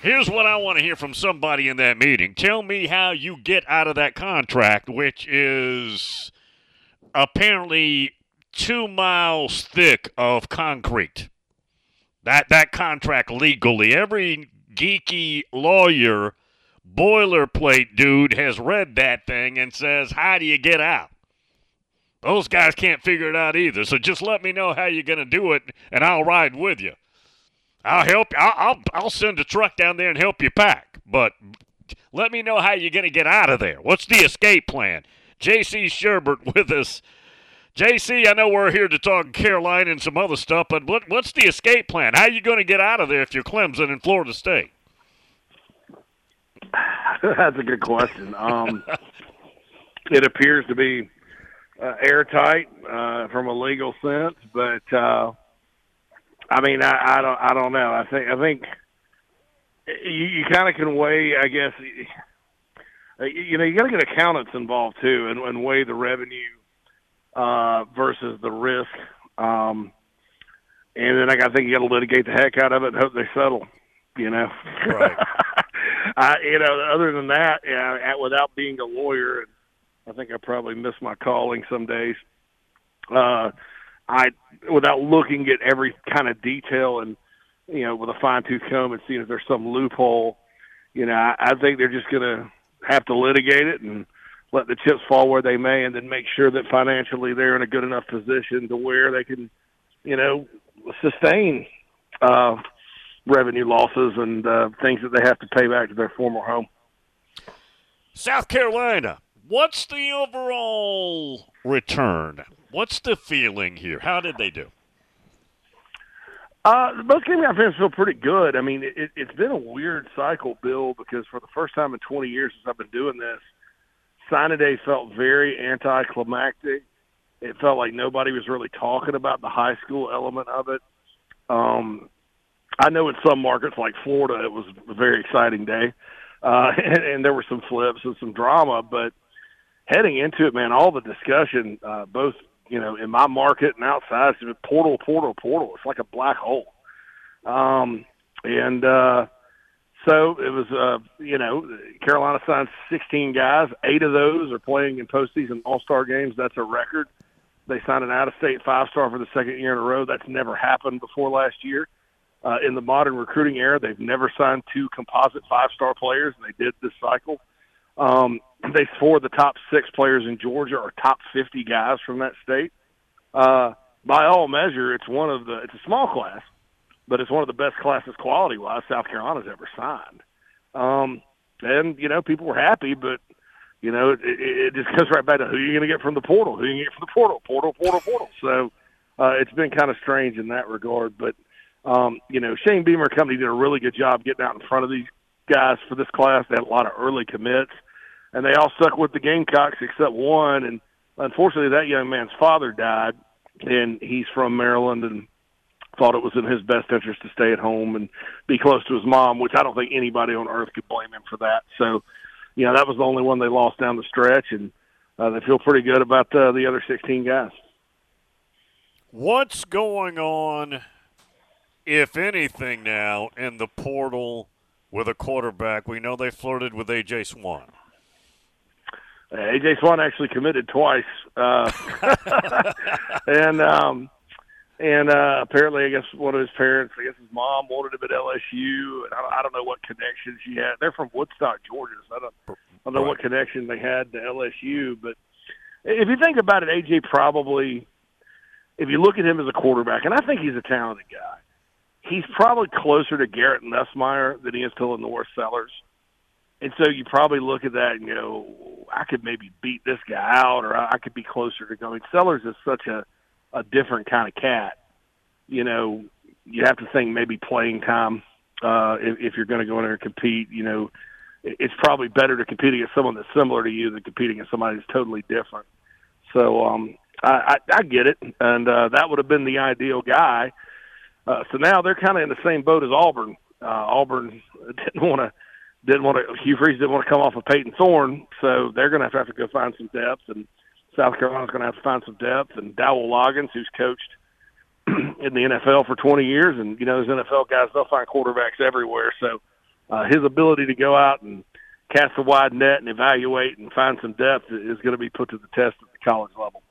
Here's what I want to hear from somebody in that meeting. Tell me how you get out of that contract, which is apparently two miles thick of concrete. That that contract legally. Every geeky lawyer, boilerplate dude has read that thing and says, "How do you get out?" Those guys can't figure it out either. So just let me know how you're going to do it, and I'll ride with you. I'll help. I'll, I'll I'll send a truck down there and help you pack. But let me know how you're going to get out of there. What's the escape plan? J.C. Shurburtt with us. JC, I know we're here to talk Carolina and some other stuff, but what, what's the escape plan? How are you going to get out of there if you're Clemson and Florida State? That's a good question. Um, it appears to be uh, airtight uh, from a legal sense, but uh, I mean, I, I don't, I don't know. I think, I think you, you kind of can weigh. I guess you know you got to get accountants involved too, and, and weigh the revenue uh, versus the risk. Um, and then I think you got to litigate the heck out of it and hope they settle. You know, right. I, you know, other than that, yeah, without being a lawyer, I think I probably miss my calling some days. Uh, I, without looking at every kind of detail and, you know, with a fine tooth comb and seeing if there's some loophole, you know, I, I think they're just going to have to litigate it and let the chips fall where they may, and then make sure that financially they're in a good enough position to where they can, you know, sustain uh, revenue losses and uh, things that they have to pay back to their former home. South Carolina, what's the overall return? What's the feeling here? How did they do? Uh, most game fans feel pretty good. I mean, it, it's been a weird cycle, Bill, because for the first time in 20 years since I've been doing this, sign day felt very anticlimactic. It felt like nobody was really talking about the high school element of it. Um, I know in some markets like Florida, it was a very exciting day, uh, and, and there were some flips and some drama. But heading into it, man, all the discussion, uh, both you know in my market and outside, it's portal, portal, portal. It's like a black hole. Um, and uh, so it was, uh, you know, Carolina signed 16 guys. Eight of those are playing in postseason All Star games. That's a record. They signed an out of state five star for the second year in a row. That's never happened before last year. Uh, in the modern recruiting era, they've never signed two composite five star players, and they did this cycle. Um, they four of the top six players in Georgia are top 50 guys from that state. Uh, by all measure, it's one of the it's a small class, but it's one of the best classes quality wise South Carolina's ever signed. Um, and you know, people were happy, but you know, it, it just goes right back to who you're going to get from the portal, who you get from the portal, portal, portal, portal. So uh, it's been kind of strange in that regard. But um, you know, Shane Beamer Company did a really good job getting out in front of these guys for this class. They had a lot of early commits, and they all stuck with the Gamecocks except one. And unfortunately, that young man's father died, and he's from Maryland and thought it was in his best interest to stay at home and be close to his mom, which I don't think anybody on earth could blame him for that. So, you know, that was the only one they lost down the stretch, and uh, they feel pretty good about uh, the other 16 guys. What's going on, if anything, now in the portal with a quarterback? We know they flirted with A.J. Swann. Uh, AJ Swann actually committed twice, uh, and um, and uh, apparently, I guess one of his parents, I guess his mom, wanted him at LSU, and I, I don't know what connection she had. They're from Woodstock, Georgia, so I don't, I don't know what connection they had to LSU. But if you think about it, AJ probably, if you look at him as a quarterback, and I think he's a talented guy, he's probably closer to Garrett Nussmeier than he is to LaNorris Sellers. And so you probably look at that and know, I could maybe beat this guy out, or I could be closer to going. Sellers is such a a different kind of cat. You know, you have to think maybe playing time uh, if, if you're going to go in there and compete. You know, it's probably better to compete against someone that's similar to you than competing against somebody that's totally different. So um, I, I, I get it, and uh, that would have been the ideal guy. Uh, so now they're kind of in the same boat as Auburn. Uh, Auburn didn't want to didn't want to Hugh Freeze didn't want to come off of Payton Thorne, so they're going to have to go find some depth and South Carolina's going to have to find some depth. And Dowell Loggains, who's coached in the NFL for 20 years, and you know those NFL guys, they'll find quarterbacks everywhere. So uh, his ability to go out and cast a wide net and evaluate and find some depth is going to be put to the test at the college level.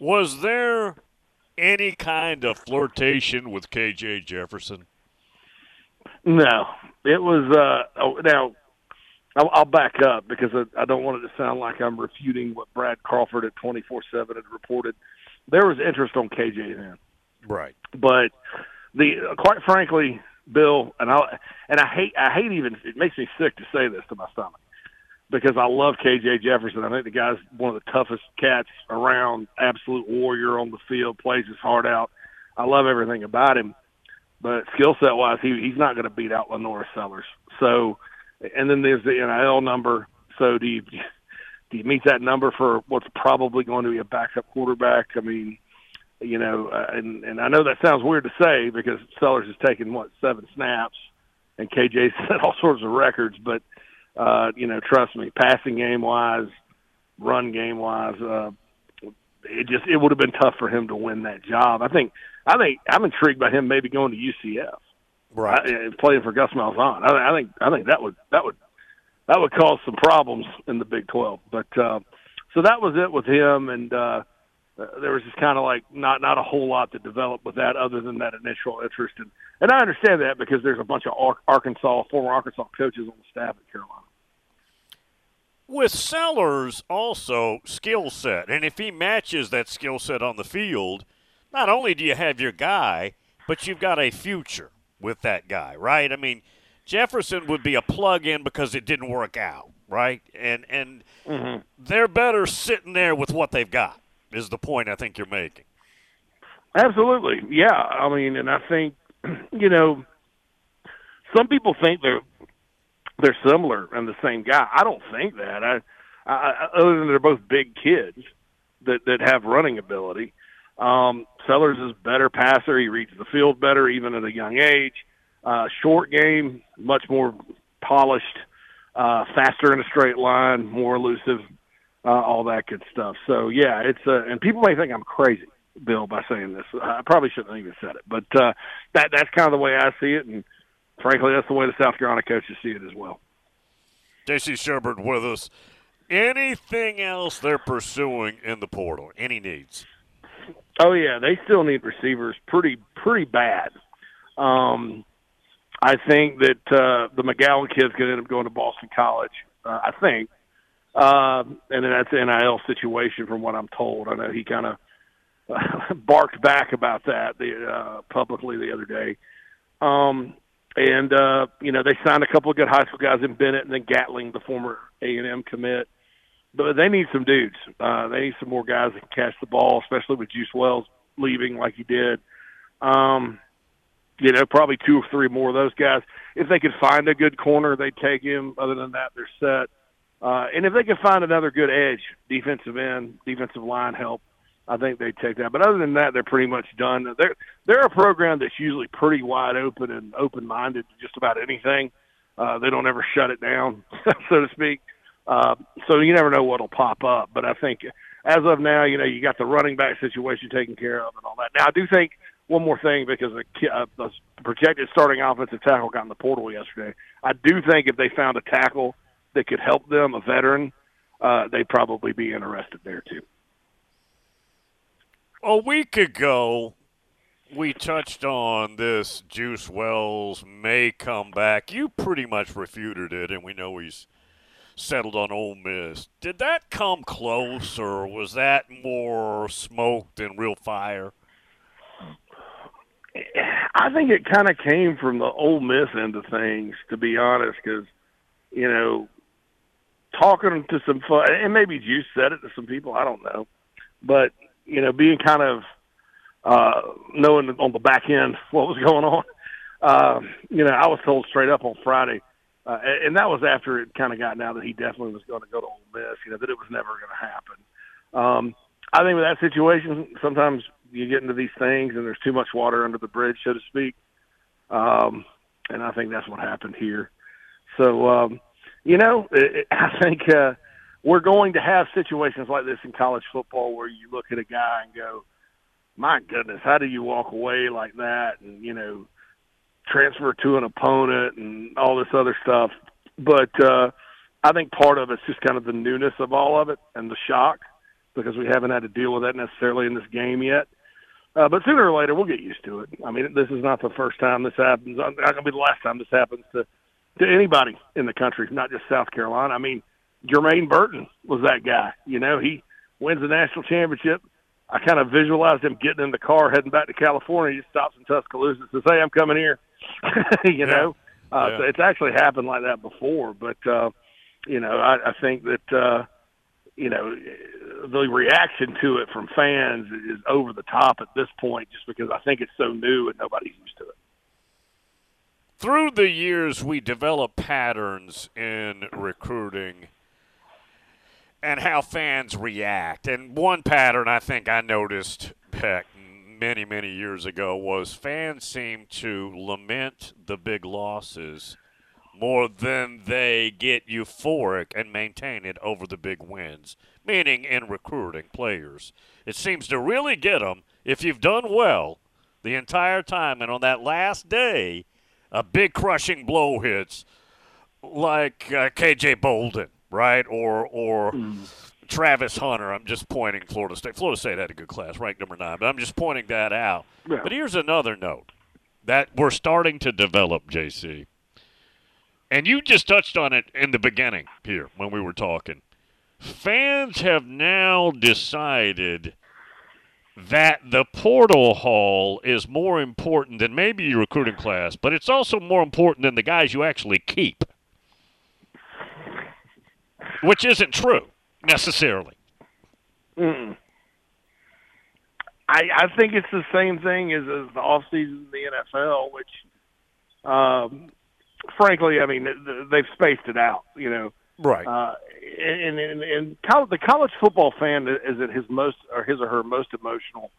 Was there any kind of flirtation with KJ Jefferson? No, it was. Uh, oh, now, I'll, I'll back up because I, I don't want it to sound like I'm refuting what Brad Crawford at 24/7 had reported. There was interest on KJ then, right? But the quite frankly, Bill, and I and I hate I hate even it makes me sick to say this to my stomach because I love KJ Jefferson. I think the guy's one of the toughest cats around, absolute warrior on the field, plays his heart out. I love everything about him, but skill set wise, he he's not going to beat out LaNorris Sellers. So, and then there's the NIL number. So do you do you meet that number for what's probably going to be a backup quarterback? I mean, you know, uh, and and I know that sounds weird to say because Sellers has taken what seven snaps, and KJ set all sorts of records, but uh, you know, trust me, passing game wise, run game wise, uh, it just it would have been tough for him to win that job. I think I think I'm intrigued by him maybe going to UCF, right? I, playing for Gus Malzahn. I, I think I think that would that would that would cause some problems in the Big Twelve. But uh, so that was it with him, and uh, there was just kind of like not not a whole lot to develop with that other than that initial interest. And and I understand that because there's a bunch of Arkansas former Arkansas coaches on the staff at Carolina with Sellers also skill set, and if he matches that skill set on the field, not only do you have your guy, but you've got a future with that guy, right? I mean, Jefferson would be a plug-in because it didn't work out, right? And and mm-hmm. they're better sitting there with what they've got. Is the point I think you're making? Absolutely, yeah. I mean, and I think you know, some people think they're they're similar and the same guy. I don't think that. I, I other than they're both big kids that that have running ability. Um, Sellers is better passer. He reads the field better, even at a young age. Uh, short game, much more polished, uh, faster in a straight line, more elusive, uh, all that good stuff. So yeah, it's uh, and people may think I'm crazy, Bill, by saying this. I probably shouldn't have even said it, but uh, that that's kind of the way I see it, and frankly, that's the way the South Carolina coaches see it as well. J.C. Shurburtt with us. Anything else they're pursuing in the portal? Any needs? Oh yeah, they still need receivers pretty pretty bad. Um, I think that uh, the McGowan kid's going to end up going to Boston College. Uh, I think, uh, and then that's an NIL situation from what I'm told. I know he kind of uh, barked back about that the, uh, publicly the other day. Um, and uh, you know they signed a couple of good high school guys in Bennett and then Gatling, the former A and M commit. But they need some dudes. Uh, they need some more guys that can catch the ball, especially with Juice Wells leaving like he did. Um, you know, probably two or three more of those guys. If they could find a good corner, they'd take him. Other than that, they're set. Uh, and if they can find another good edge, defensive end, defensive line help, I think they'd take that. But other than that, they're pretty much done. They're they're a program that's usually pretty wide open and open minded to just about anything. Uh, they don't ever shut it down, so to speak. Uh, so you never know what'll pop up. But I think as of now, you know, you got the running back situation taken care of and all that. Now I do think one more thing because uh, the projected starting offensive tackle got in the portal yesterday. I do think if they found a tackle that could help them, a veteran, uh, they'd probably be interested there too a week ago, we touched on this Juice Wells may come back. You pretty much refuted it, and we know he's settled on Ole Miss. Did that come close, or was that more smoke than real fire? I think it kind of came from the Ole Miss end of things, to be honest, because you know, talking to some fun, and maybe Juice said it to some people, I don't know, but you know, being kind of uh, knowing on the back end what was going on. Uh, you know, I was told straight up on Friday, uh, and that was after it kind of got out that he definitely was going to go to Ole Miss. You know, that it was never going to happen. Um, I think with that situation, sometimes you get into these things and there's too much water under the bridge, so to speak. Um, and I think that's what happened here. So, um, you know, it, it, I think uh, we're going to have situations like this in college football where you look at a guy and go, "My goodness, how do you walk away like that?" And you know, transfer to an opponent and all this other stuff. But uh, I think part of it's just kind of the newness of all of it and the shock because we haven't had to deal with that necessarily in this game yet. Uh, but sooner or later, we'll get used to it. I mean, this is not the first time this happens. I not going to be the last time this happens to to anybody in the country, not just South Carolina. I mean, Jermaine Burton was that guy. You know, he wins the national championship. I kind of visualized him getting in the car, heading back to California. He stops in Tuscaloosa and says, "Hey, I'm coming here." you yeah. know, uh, yeah. so it's actually happened like that before. But uh, you know, I, I think that uh, you know the reaction to it from fans is over the top at this point, just because I think it's so new and nobody's used to it. Through the years, we develop patterns in recruiting and how fans react. And one pattern I think I noticed heck, many, many years ago was fans seem to lament the big losses more than they get euphoric and maintain it over the big wins, meaning in recruiting players. It seems to really get them if you've done well the entire time, and on that last day, a big crushing blow hits like uh, KJ Bolden, right? Or or mm. Travis Hunter. I'm just pointing Florida State. Florida State had a good class, ranked number nine, but I'm just pointing that out. Yeah. But here's another note that we're starting to develop, JC. And you just touched on it in the beginning here when we were talking. Fans have now decided that the portal haul is more important than maybe your recruiting class, but it's also more important than the guys you actually keep. Which isn't true necessarily. Mm. I I think it's the same thing as, as the off season in the NFL, which, um, frankly, I mean they've spaced it out. You know, right? Uh, and and, and college, the college football fan is at his most or his or her most emotional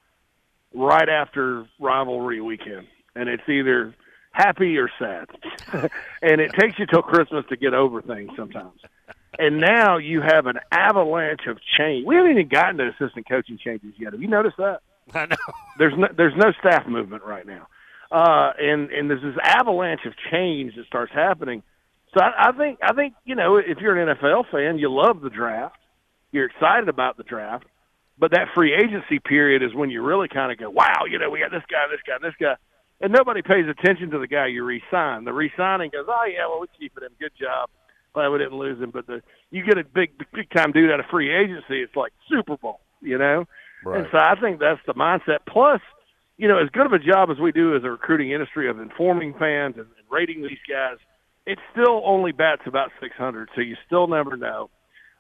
right after rivalry weekend, and it's either happy or sad, and it takes you till Christmas to get over things sometimes. And now you have an avalanche of change. We haven't even gotten to assistant coaching changes yet. Have you noticed that? I know. There's no there's no staff movement right now, uh, and and there's this avalanche of change that starts happening. So I, I think I think you know if you're an NFL fan, you love the draft, you're excited about the draft, but that free agency period is when you really kind of go, wow, you know, we got this guy, this guy, this guy, and nobody pays attention to the guy you re-sign. The re-signing goes, oh yeah, well we keep him, good job. Glad we didn't lose him, but the you get a big big time dude out of free agency, it's like Super Bowl, you know. Right. And so I think that's the mindset. Plus, you know, as good of a job as we do as a recruiting industry of informing fans and, and rating these guys, it still only bats about 600, so you still never know.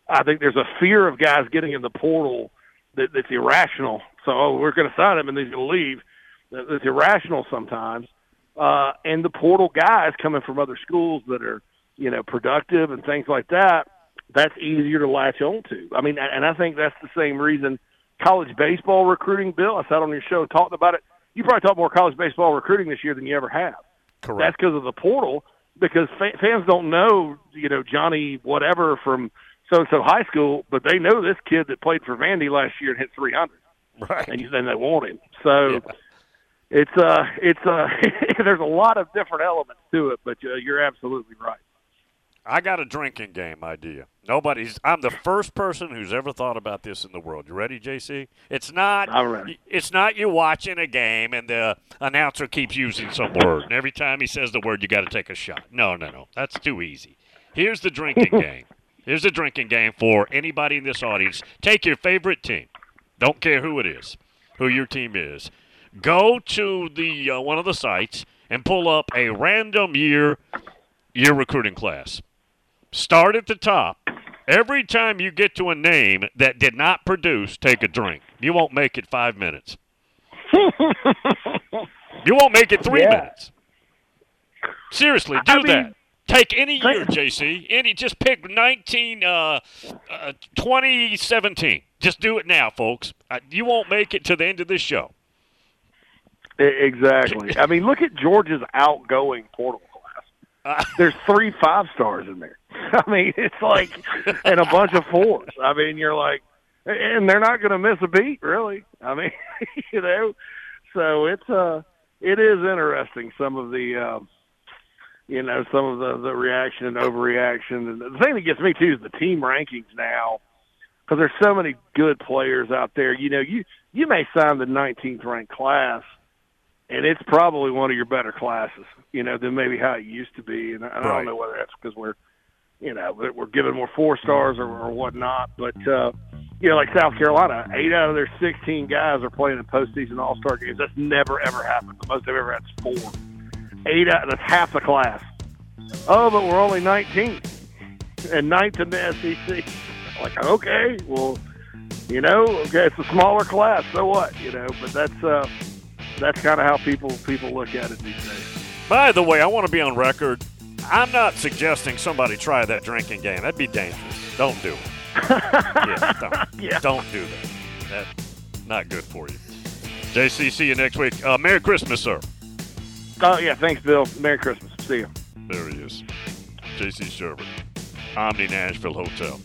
I think there's a fear of guys getting in the portal that, that's irrational. So, oh, we're going to sign him and he's going to leave. That's irrational sometimes. Uh, and the portal guys coming from other schools that are, you know, productive and things like that, that's easier to latch on to. I mean, and I think that's the same reason college baseball recruiting, Bill, I sat on your show and talked about it. You probably talked more college baseball recruiting this year than you ever have. Correct. That's because of the portal because fa- fans don't know, you know, Johnny whatever from so and so high school, but they know this kid that played for Vandy last year and hit 300, right? And then they want him. So yeah. it's uh, it's uh, there's a lot of different elements to it, but uh, you're absolutely right. I got a drinking game idea. Nobody's. I'm the first person who's ever thought about this in the world. You ready, JC? It's not. I'm ready. It's not you watching a game and the announcer keeps using some word, and every time he says the word, you got to take a shot. No, no, no. That's too easy. Here's the drinking game. Here's the drinking game for anybody in this audience. Take your favorite team. Don't care who it is, who your team is. Go to the uh, one of the sites and pull up a random year year recruiting class Start at the top. Every time you get to a name that did not produce, take a drink. You won't make it five minutes. you won't make it three yeah. minutes. Seriously, do I mean, that. Take any year, JC. Any, just pick 19, uh, uh, 2017. Just do it now, folks. Uh, you won't make it to the end of this show. Exactly. I mean, look at Georgia's outgoing portal class. There's three five stars in there. I mean, it's like, and a bunch of fours. I mean, you're like, and they're not going to miss a beat, really. I mean, you know, so it's uh, it is interesting some of the. Uh, you know some of the the reaction and overreaction. And the thing that gets me too is the team rankings now, because there's so many good players out there. You know, you you may sign the 19th ranked class, and it's probably one of your better classes. You know, than maybe how it used to be. And I, I don't know whether that's because we're you know we're given more four stars or, or whatnot, but. uh you know, like South Carolina, eight out of their 16 guys are playing in postseason All Star games. That's never ever happened. The most they've ever had is four eight out. That's half the class. Oh, but we're only 19 and ninth in the SEC. Like, okay, well, you know, okay, it's a smaller class. So what? You know, but that's uh, that's kind of how people people look at it these days. By the way, I want to be on record. I'm not suggesting somebody try that drinking game. That'd be dangerous. Don't do it. yeah, don't, yeah. don't do that. That's not good for you. JC, see you next week. Uh, Merry Christmas, sir. Oh, yeah. Thanks, Bill. Merry Christmas. See you. There he is. JC Shurburtt, Omni Nashville Hotel.